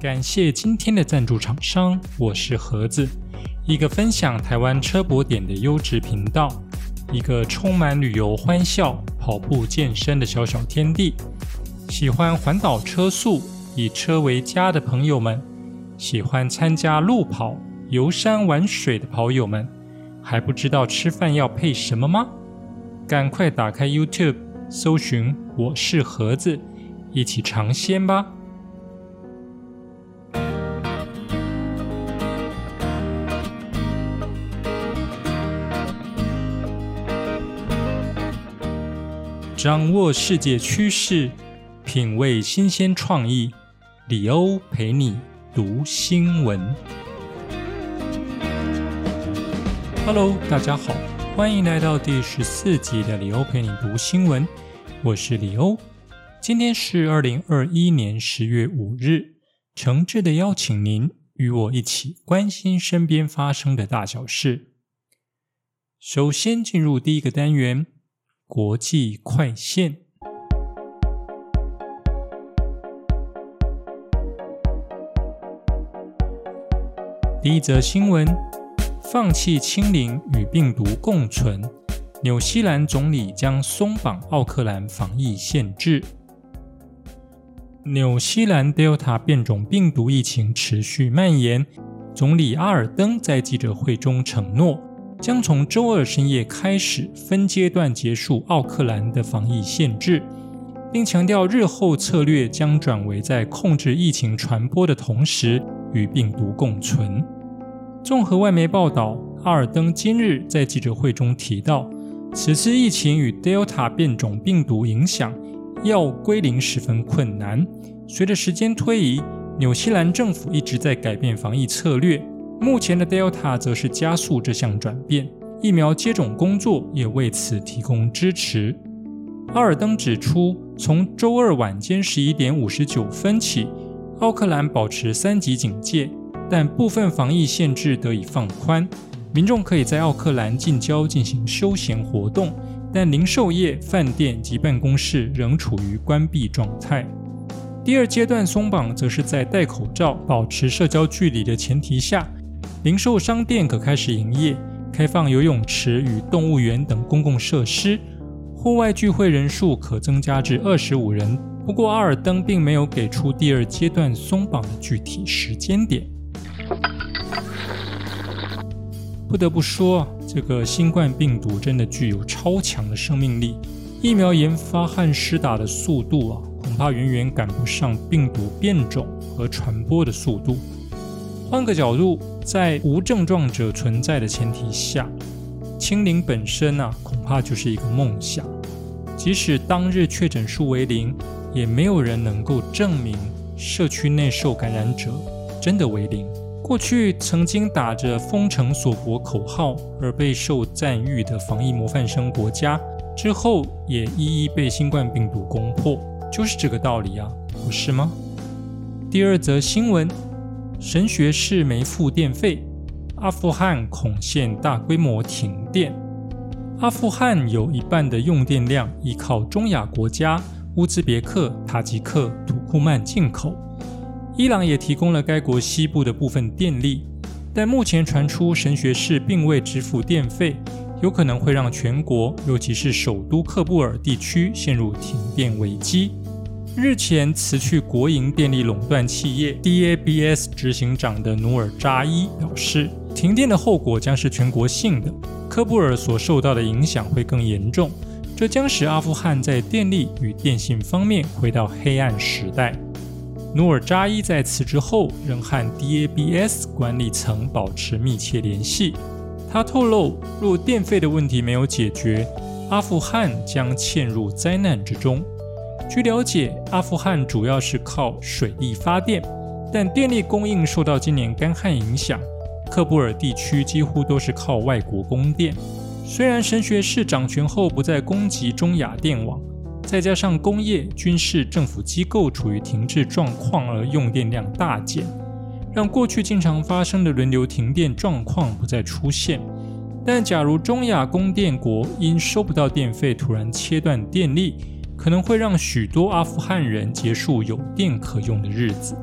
感谢今天的赞助厂商，我是盒子，一个分享台湾车博点的优质频道，一个充满旅游欢笑、跑步健身的小小天地。喜欢环岛车速、以车为家的朋友们，喜欢参加路跑、游山玩水的跑友们，还不知道吃饭要配什么吗？赶快打开 YouTube，搜寻“我是盒子”，一起尝鲜吧！掌握世界趋势，品味新鲜创意，李欧陪你读新闻。Hello，大家好。欢迎来到第十四集的李欧陪你读新闻，我是李欧。今天是二零二一年十月五日，诚挚的邀请您与我一起关心身边发生的大小事。首先进入第一个单元——国际快线。第一则新闻。放弃清零与病毒共存，纽西兰总理将松绑奥克兰防疫限制。纽西兰 Delta 变种病毒疫情持续蔓延，总理阿尔登在记者会中承诺，将从周二深夜开始分阶段结束奥克兰的防疫限制，并强调日后策略将转为在控制疫情传播的同时与病毒共存。综合外媒报道，阿尔登今日在记者会中提到，此次疫情与 Delta 变种病毒影响要归零十分困难。随着时间推移，纽西兰政府一直在改变防疫策略。目前的 Delta 则是加速这项转变，疫苗接种工作也为此提供支持。阿尔登指出，从周二晚间十一点五十九分起，奥克兰保持三级警戒。但部分防疫限制得以放宽，民众可以在奥克兰近郊进行休闲活动，但零售业、饭店及办公室仍处于关闭状态。第二阶段松绑则是在戴口罩、保持社交距离的前提下，零售商店可开始营业，开放游泳池与动物园等公共设施，户外聚会人数可增加至二十五人。不过，阿尔登并没有给出第二阶段松绑的具体时间点。不得不说，这个新冠病毒真的具有超强的生命力。疫苗研发和施打的速度啊，恐怕远远赶不上病毒变种和传播的速度。换个角度，在无症状者存在的前提下，清零本身啊，恐怕就是一个梦想。即使当日确诊数为零，也没有人能够证明社区内受感染者真的为零。过去曾经打着“封城锁国”口号而备受赞誉的防疫模范生国家，之后也一一被新冠病毒攻破，就是这个道理啊，不是吗？第二则新闻：神学士没付电费，阿富汗恐现大规模停电。阿富汗有一半的用电量依靠中亚国家乌兹别克、塔吉克、土库曼进口。伊朗也提供了该国西部的部分电力，但目前传出神学士并未支付电费，有可能会让全国，尤其是首都喀布尔地区陷入停电危机。日前辞去国营电力垄断企业 DABS 执行长的努尔扎伊表示，停电的后果将是全国性的，科布尔所受到的影响会更严重，这将使阿富汗在电力与电信方面回到黑暗时代。努尔扎伊在辞职后仍和 DABS 管理层保持密切联系。他透露，若电费的问题没有解决，阿富汗将陷入灾难之中。据了解，阿富汗主要是靠水力发电，但电力供应受到今年干旱影响，喀布尔地区几乎都是靠外国供电。虽然神学士掌权后不再攻击中亚电网。再加上工业、军事、政府机构处于停滞状况，而用电量大减，让过去经常发生的轮流停电状况不再出现。但假如中亚供电国因收不到电费突然切断电力，可能会让许多阿富汗人结束有电可用的日子。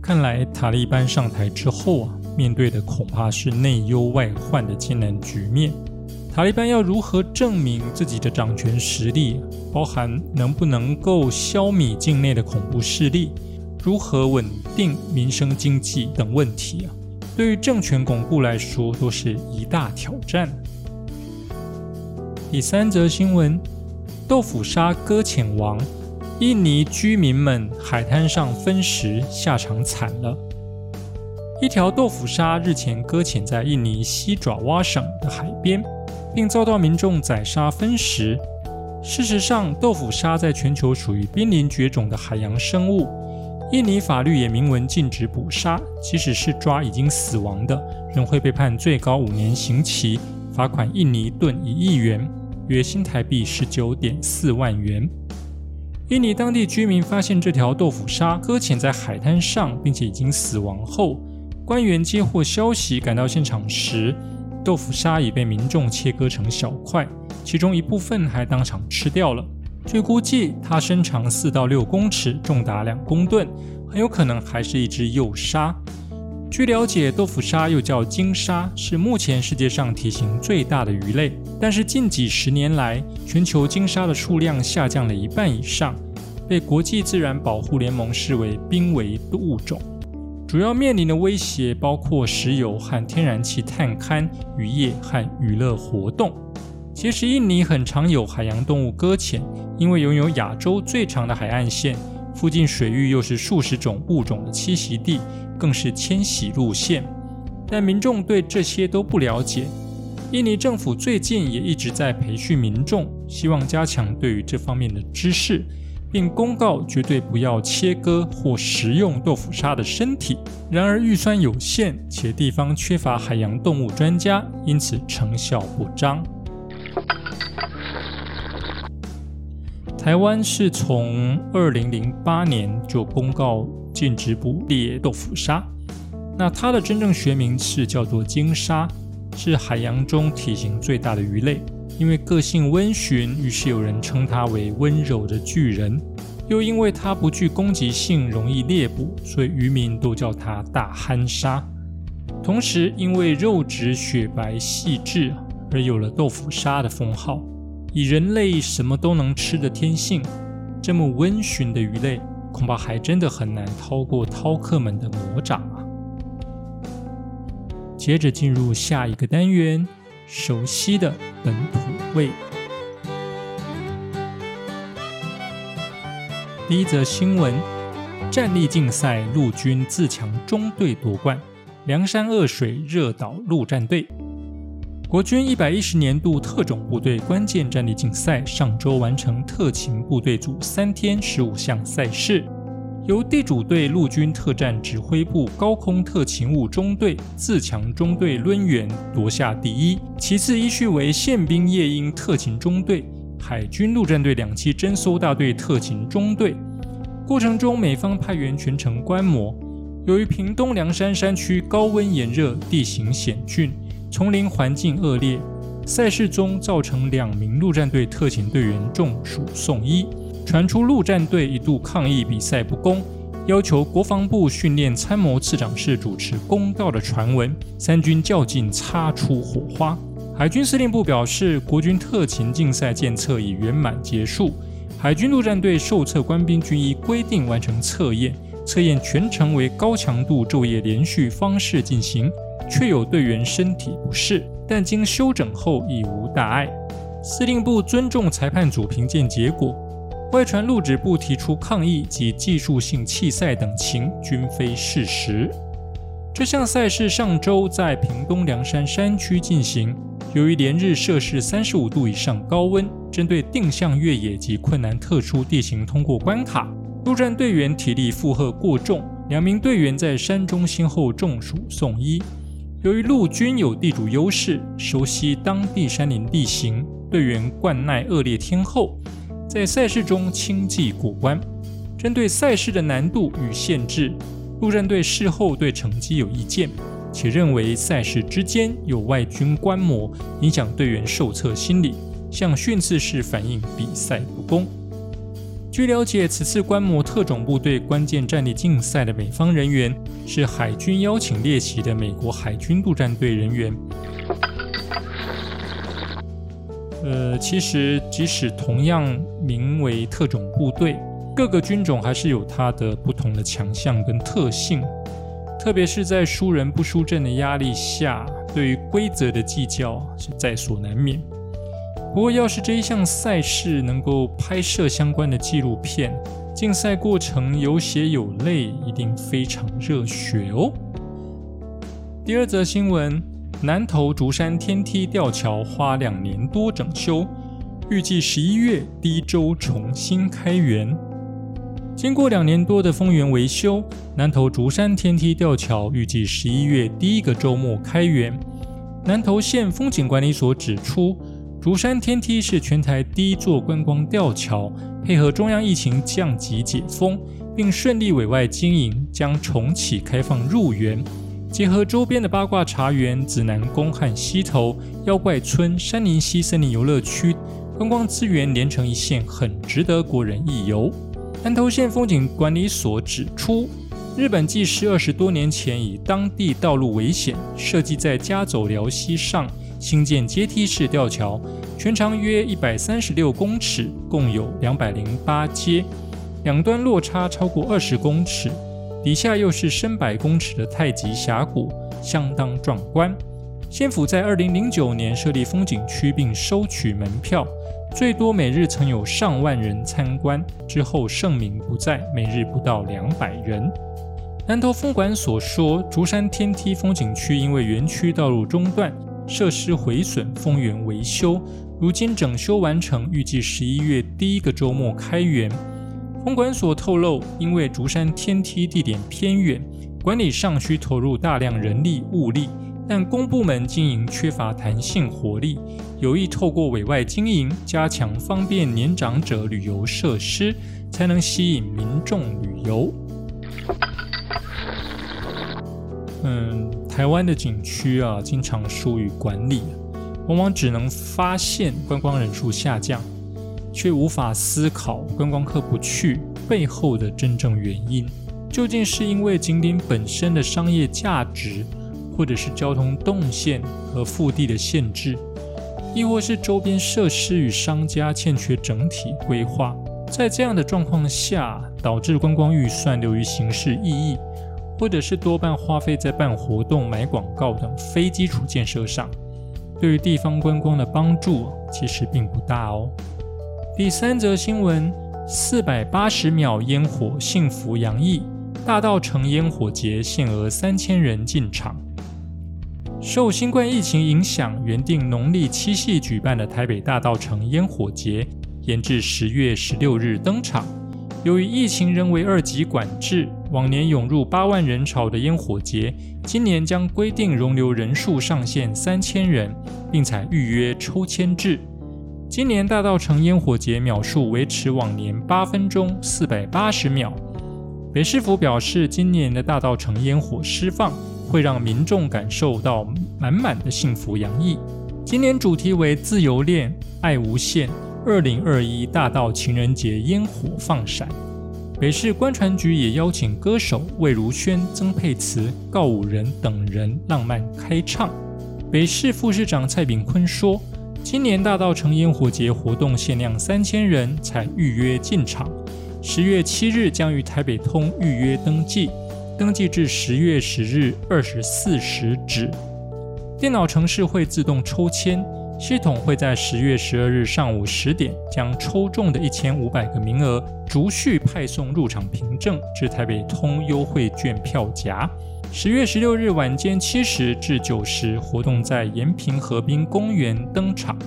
看来塔利班上台之后啊，面对的恐怕是内忧外患的艰难局面。塔利班要如何证明自己的掌权实力，包含能不能够消弭境内的恐怖势力，如何稳定民生经济等问题啊，对于政权巩固来说都是一大挑战。第三则新闻：豆腐鲨搁浅王。印尼居民们海滩上分食，下场惨了。一条豆腐鲨日前搁浅在印尼西爪哇省的海边，并遭到民众宰杀分食。事实上，豆腐鲨在全球属于濒临绝种的海洋生物。印尼法律也明文禁止捕杀，即使是抓已经死亡的，仍会被判最高五年刑期，罚款印尼盾一亿元，约新台币十九点四万元。印尼当地居民发现这条豆腐鲨搁浅在海滩上，并且已经死亡后，官员接获消息赶到现场时，豆腐鲨已被民众切割成小块，其中一部分还当场吃掉了。据估计，它身长四到六公尺，重达两公吨，很有可能还是一只幼鲨。据了解，豆腐鲨又叫鲸鲨，是目前世界上体型最大的鱼类。但是近几十年来，全球鲸鲨的数量下降了一半以上，被国际自然保护联盟视为濒危物种。主要面临的威胁包括石油和天然气探勘、渔业和娱乐活动。其实，印尼很常有海洋动物搁浅，因为拥有亚洲最长的海岸线，附近水域又是数十种物种的栖息地。更是迁徙路线，但民众对这些都不了解。印尼政府最近也一直在培训民众，希望加强对于这方面的知识，并公告绝对不要切割或食用豆腐鲨的身体。然而预算有限，且地方缺乏海洋动物专家，因此成效不彰。台湾是从二零零八年就公告。禁止捕猎豆腐鲨，那它的真正学名是叫做鲸鲨，是海洋中体型最大的鱼类。因为个性温驯，于是有人称它为温柔的巨人。又因为它不具攻击性，容易猎捕，所以渔民都叫它大憨鲨。同时，因为肉质雪白细致，而有了豆腐鲨的封号。以人类什么都能吃的天性，这么温驯的鱼类。恐怕还真的很难逃过饕客们的魔掌啊！接着进入下一个单元，熟悉的本土味。第一则新闻：战力竞赛，陆军自强中队夺冠，梁山恶水热岛陆战队。国军一百一十年度特种部队关键战力竞赛上周完成特勤部队组三天十五项赛事，由地主队陆军特战指挥部高空特勤务中队自强中队抡圆夺下第一，其次依序为宪兵夜鹰特勤中队、海军陆战队两栖侦搜大队特勤中队。过程中，美方派员全程观摩。由于屏东凉山山区高温炎热，地形险峻。丛林环境恶劣，赛事中造成两名陆战队特勤队员中暑送医。传出陆战队一度抗议比赛不公，要求国防部训练参谋次长室主持公道的传闻。三军较劲擦出火花。海军司令部表示，国军特勤竞赛建测已圆满结束。海军陆战队受测官兵均依规定完成测验，测验全程为高强度昼夜连续方式进行。却有队员身体不适，但经休整后已无大碍。司令部尊重裁判组评鉴结果。外传陆指部提出抗议及技术性弃赛等情均非事实。这项赛事上周在屏东凉山山区进行，由于连日摄氏三十五度以上高温，针对定向越野及困难特殊地形通过关卡，陆战队员体力负荷过重，两名队员在山中先后中暑送医。由于陆军有地主优势，熟悉当地山林地形，队员惯耐恶劣天候，在赛事中轻骑过关。针对赛事的难度与限制，陆战队事后对成绩有意见，且认为赛事之间有外军观摩，影响队员受测心理，向训斥室反映比赛不公。据了解，此次观摩特种部队关键战力竞赛的美方人员是海军邀请列席的美国海军陆战队人员。呃，其实即使同样名为特种部队，各个军种还是有它的不同的强项跟特性，特别是在输人不输阵的压力下，对于规则的计较是在所难免。不过，要是这一项赛事能够拍摄相关的纪录片，竞赛过程有血有泪，一定非常热血哦。第二则新闻：南投竹山天梯吊桥花两年多整修，预计十一月第一周重新开园。经过两年多的丰原维修，南投竹山天梯吊桥预计十一月第一个周末开园。南投县风景管理所指出。竹山天梯是全台第一座观光吊桥，配合中央疫情降级解封，并顺利委外经营，将重启开放入园。结合周边的八卦茶园、紫南宫和溪头、妖怪村、山林溪森林游乐区，观光资源连成一线，很值得国人一游。南投县风景管理所指出，日本技师二十多年前以当地道路危险，设计在加走辽溪上。新建阶梯式吊桥，全长约一百三十六公尺，共有两百零八阶，两端落差超过二十公尺，底下又是深百公尺的太极峡谷，相当壮观。县府在二零零九年设立风景区，并收取门票，最多每日曾有上万人参观。之后盛名不再，每日不到两百人。南投风管所说，竹山天梯风景区因为园区道路中断。设施毁损，封园维修，如今整修完成，预计十一月第一个周末开园。风管所透露，因为竹山天梯地点偏远，管理上需投入大量人力物力，但公部门经营缺乏弹性活力，有意透过委外经营，加强方便年长者旅游设施，才能吸引民众旅游。嗯。台湾的景区啊，经常疏于管理，往往只能发现观光人数下降，却无法思考观光客不去背后的真正原因。究竟是因为景点本身的商业价值，或者是交通动线和腹地的限制，亦或是周边设施与商家欠缺整体规划？在这样的状况下，导致观光预算流于形式意义。或者是多半花费在办活动、买广告等非基础建设上，对于地方观光的帮助其实并不大哦。第三则新闻：四百八十秒烟火，幸福洋溢，大道城烟火节限额三千人进场。受新冠疫情影响，原定农历七夕举办的台北大道城烟火节，延至十月十六日登场。由于疫情仍为二级管制，往年涌入八万人潮的烟火节，今年将规定容留人数上限三千人，并采预约抽签制。今年大道城烟火节秒数维持往年八分钟四百八十秒。北市府表示，今年的大道城烟火释放会让民众感受到满满的幸福洋溢。今年主题为自由恋，爱无限。二零二一大道情人节烟火放闪，北市观船局也邀请歌手魏如萱、曾沛慈、告五人等人浪漫开唱。北市副市长蔡炳坤说，今年大道城烟火节活动限量三千人才预约进场，十月七日将于台北通预约登记，登记至十月十日二十四时止，电脑程式会自动抽签。系统会在十月十二日上午十点将抽中的一千五百个名额逐序派送入场凭证至台北通优惠券票夹。十月十六日晚间七时至九时，活动在延平河滨公园登场。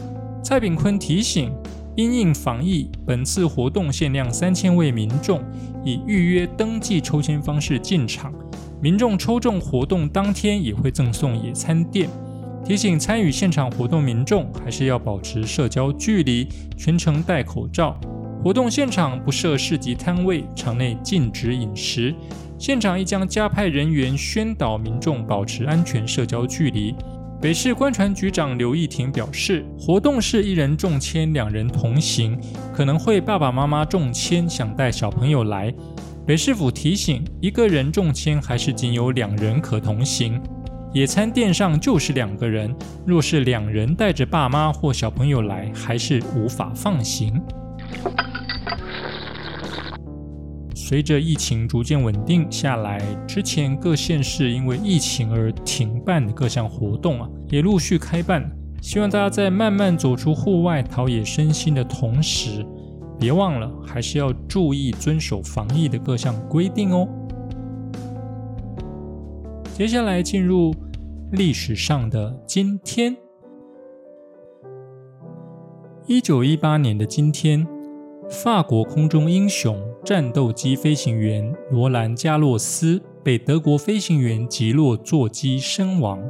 蔡炳坤提醒：因应防疫，本次活动限量三千位民众以预约登记抽签方式进场。民众抽中活动当天也会赠送野餐垫。提醒参与现场活动民众，还是要保持社交距离，全程戴口罩。活动现场不设市集摊位，场内禁止饮食。现场亦将加派人员宣导民众保持安全社交距离。北市官船局长刘义庭表示，活动是一人中签，两人同行，可能会爸爸妈妈中签，想带小朋友来。北市府提醒，一个人中签还是仅有两人可同行。野餐垫上就是两个人，若是两人带着爸妈或小朋友来，还是无法放行。随着疫情逐渐稳定下来，之前各县市因为疫情而停办的各项活动啊，也陆续开办。希望大家在慢慢走出户外、陶冶身心的同时，别忘了还是要注意遵守防疫的各项规定哦。接下来进入历史上的今天，一九一八年的今天。法国空中英雄、战斗机飞行员罗兰·加洛斯被德国飞行员击落座机身亡。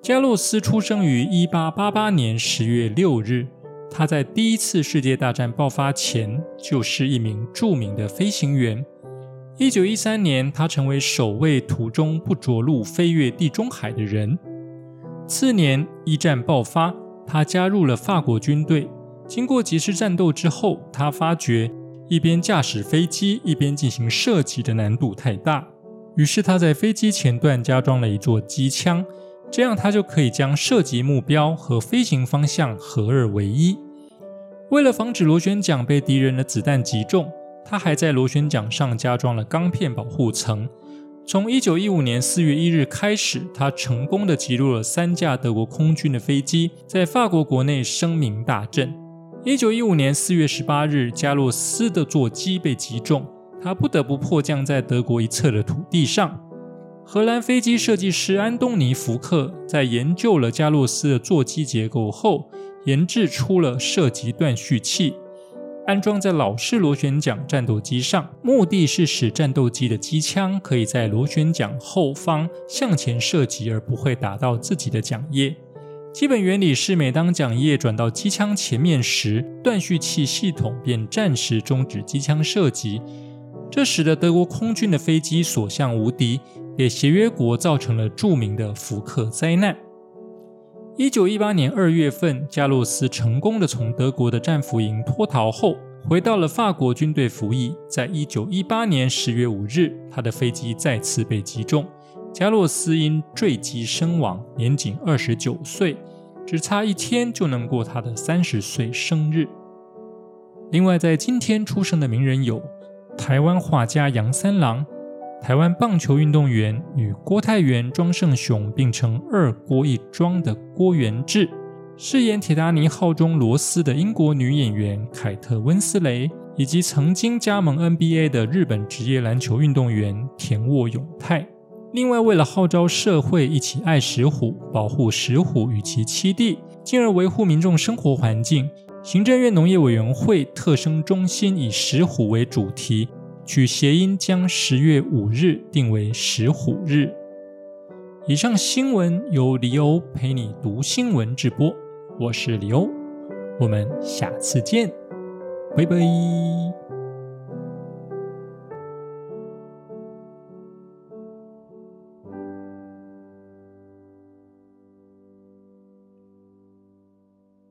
加洛斯出生于1888年10月6日，他在第一次世界大战爆发前就是一名著名的飞行员。1913年，他成为首位途中不着陆飞越地中海的人。次年，一战爆发，他加入了法国军队。经过几次战斗之后，他发觉一边驾驶飞机一边进行射击的难度太大，于是他在飞机前段加装了一座机枪，这样他就可以将射击目标和飞行方向合二为一。为了防止螺旋桨被敌人的子弹击中，他还在螺旋桨上加装了钢片保护层。从1915年4月1日开始，他成功的击落了三架德国空军的飞机，在法国国内声名大振。一九一五年四月十八日，加洛斯的座机被击中，他不得不迫降在德国一侧的土地上。荷兰飞机设计师安东尼·福克在研究了加洛斯的座机结构后，研制出了射击断续器，安装在老式螺旋桨战斗机上，目的是使战斗机的机枪可以在螺旋桨后方向前射击，而不会打到自己的桨叶。基本原理是，每当桨叶转到机枪前面时，断续器系统便暂时终止机枪射击。这使得德国空军的飞机所向无敌，给协约国造成了著名的福克灾难。一九一八年二月份，加洛斯成功的从德国的战俘营脱逃后，回到了法国军队服役。在一九一八年十月五日，他的飞机再次被击中。加洛斯因坠机身亡，年仅二十九岁，只差一天就能过他的三十岁生日。另外，在今天出生的名人有台湾画家杨三郎、台湾棒球运动员与郭泰源、庄胜雄并称“二郭一庄”的郭元志，饰演铁达尼号中罗斯的英国女演员凯特温斯雷，以及曾经加盟 NBA 的日本职业篮球运动员田沃永泰。另外，为了号召社会一起爱石虎、保护石虎与其栖地，进而维护民众生活环境，行政院农业委员会特生中心以石虎为主题，取谐音，将十月五日定为石虎日。以上新闻由李欧陪你读新闻直播，我是李欧，我们下次见，拜拜。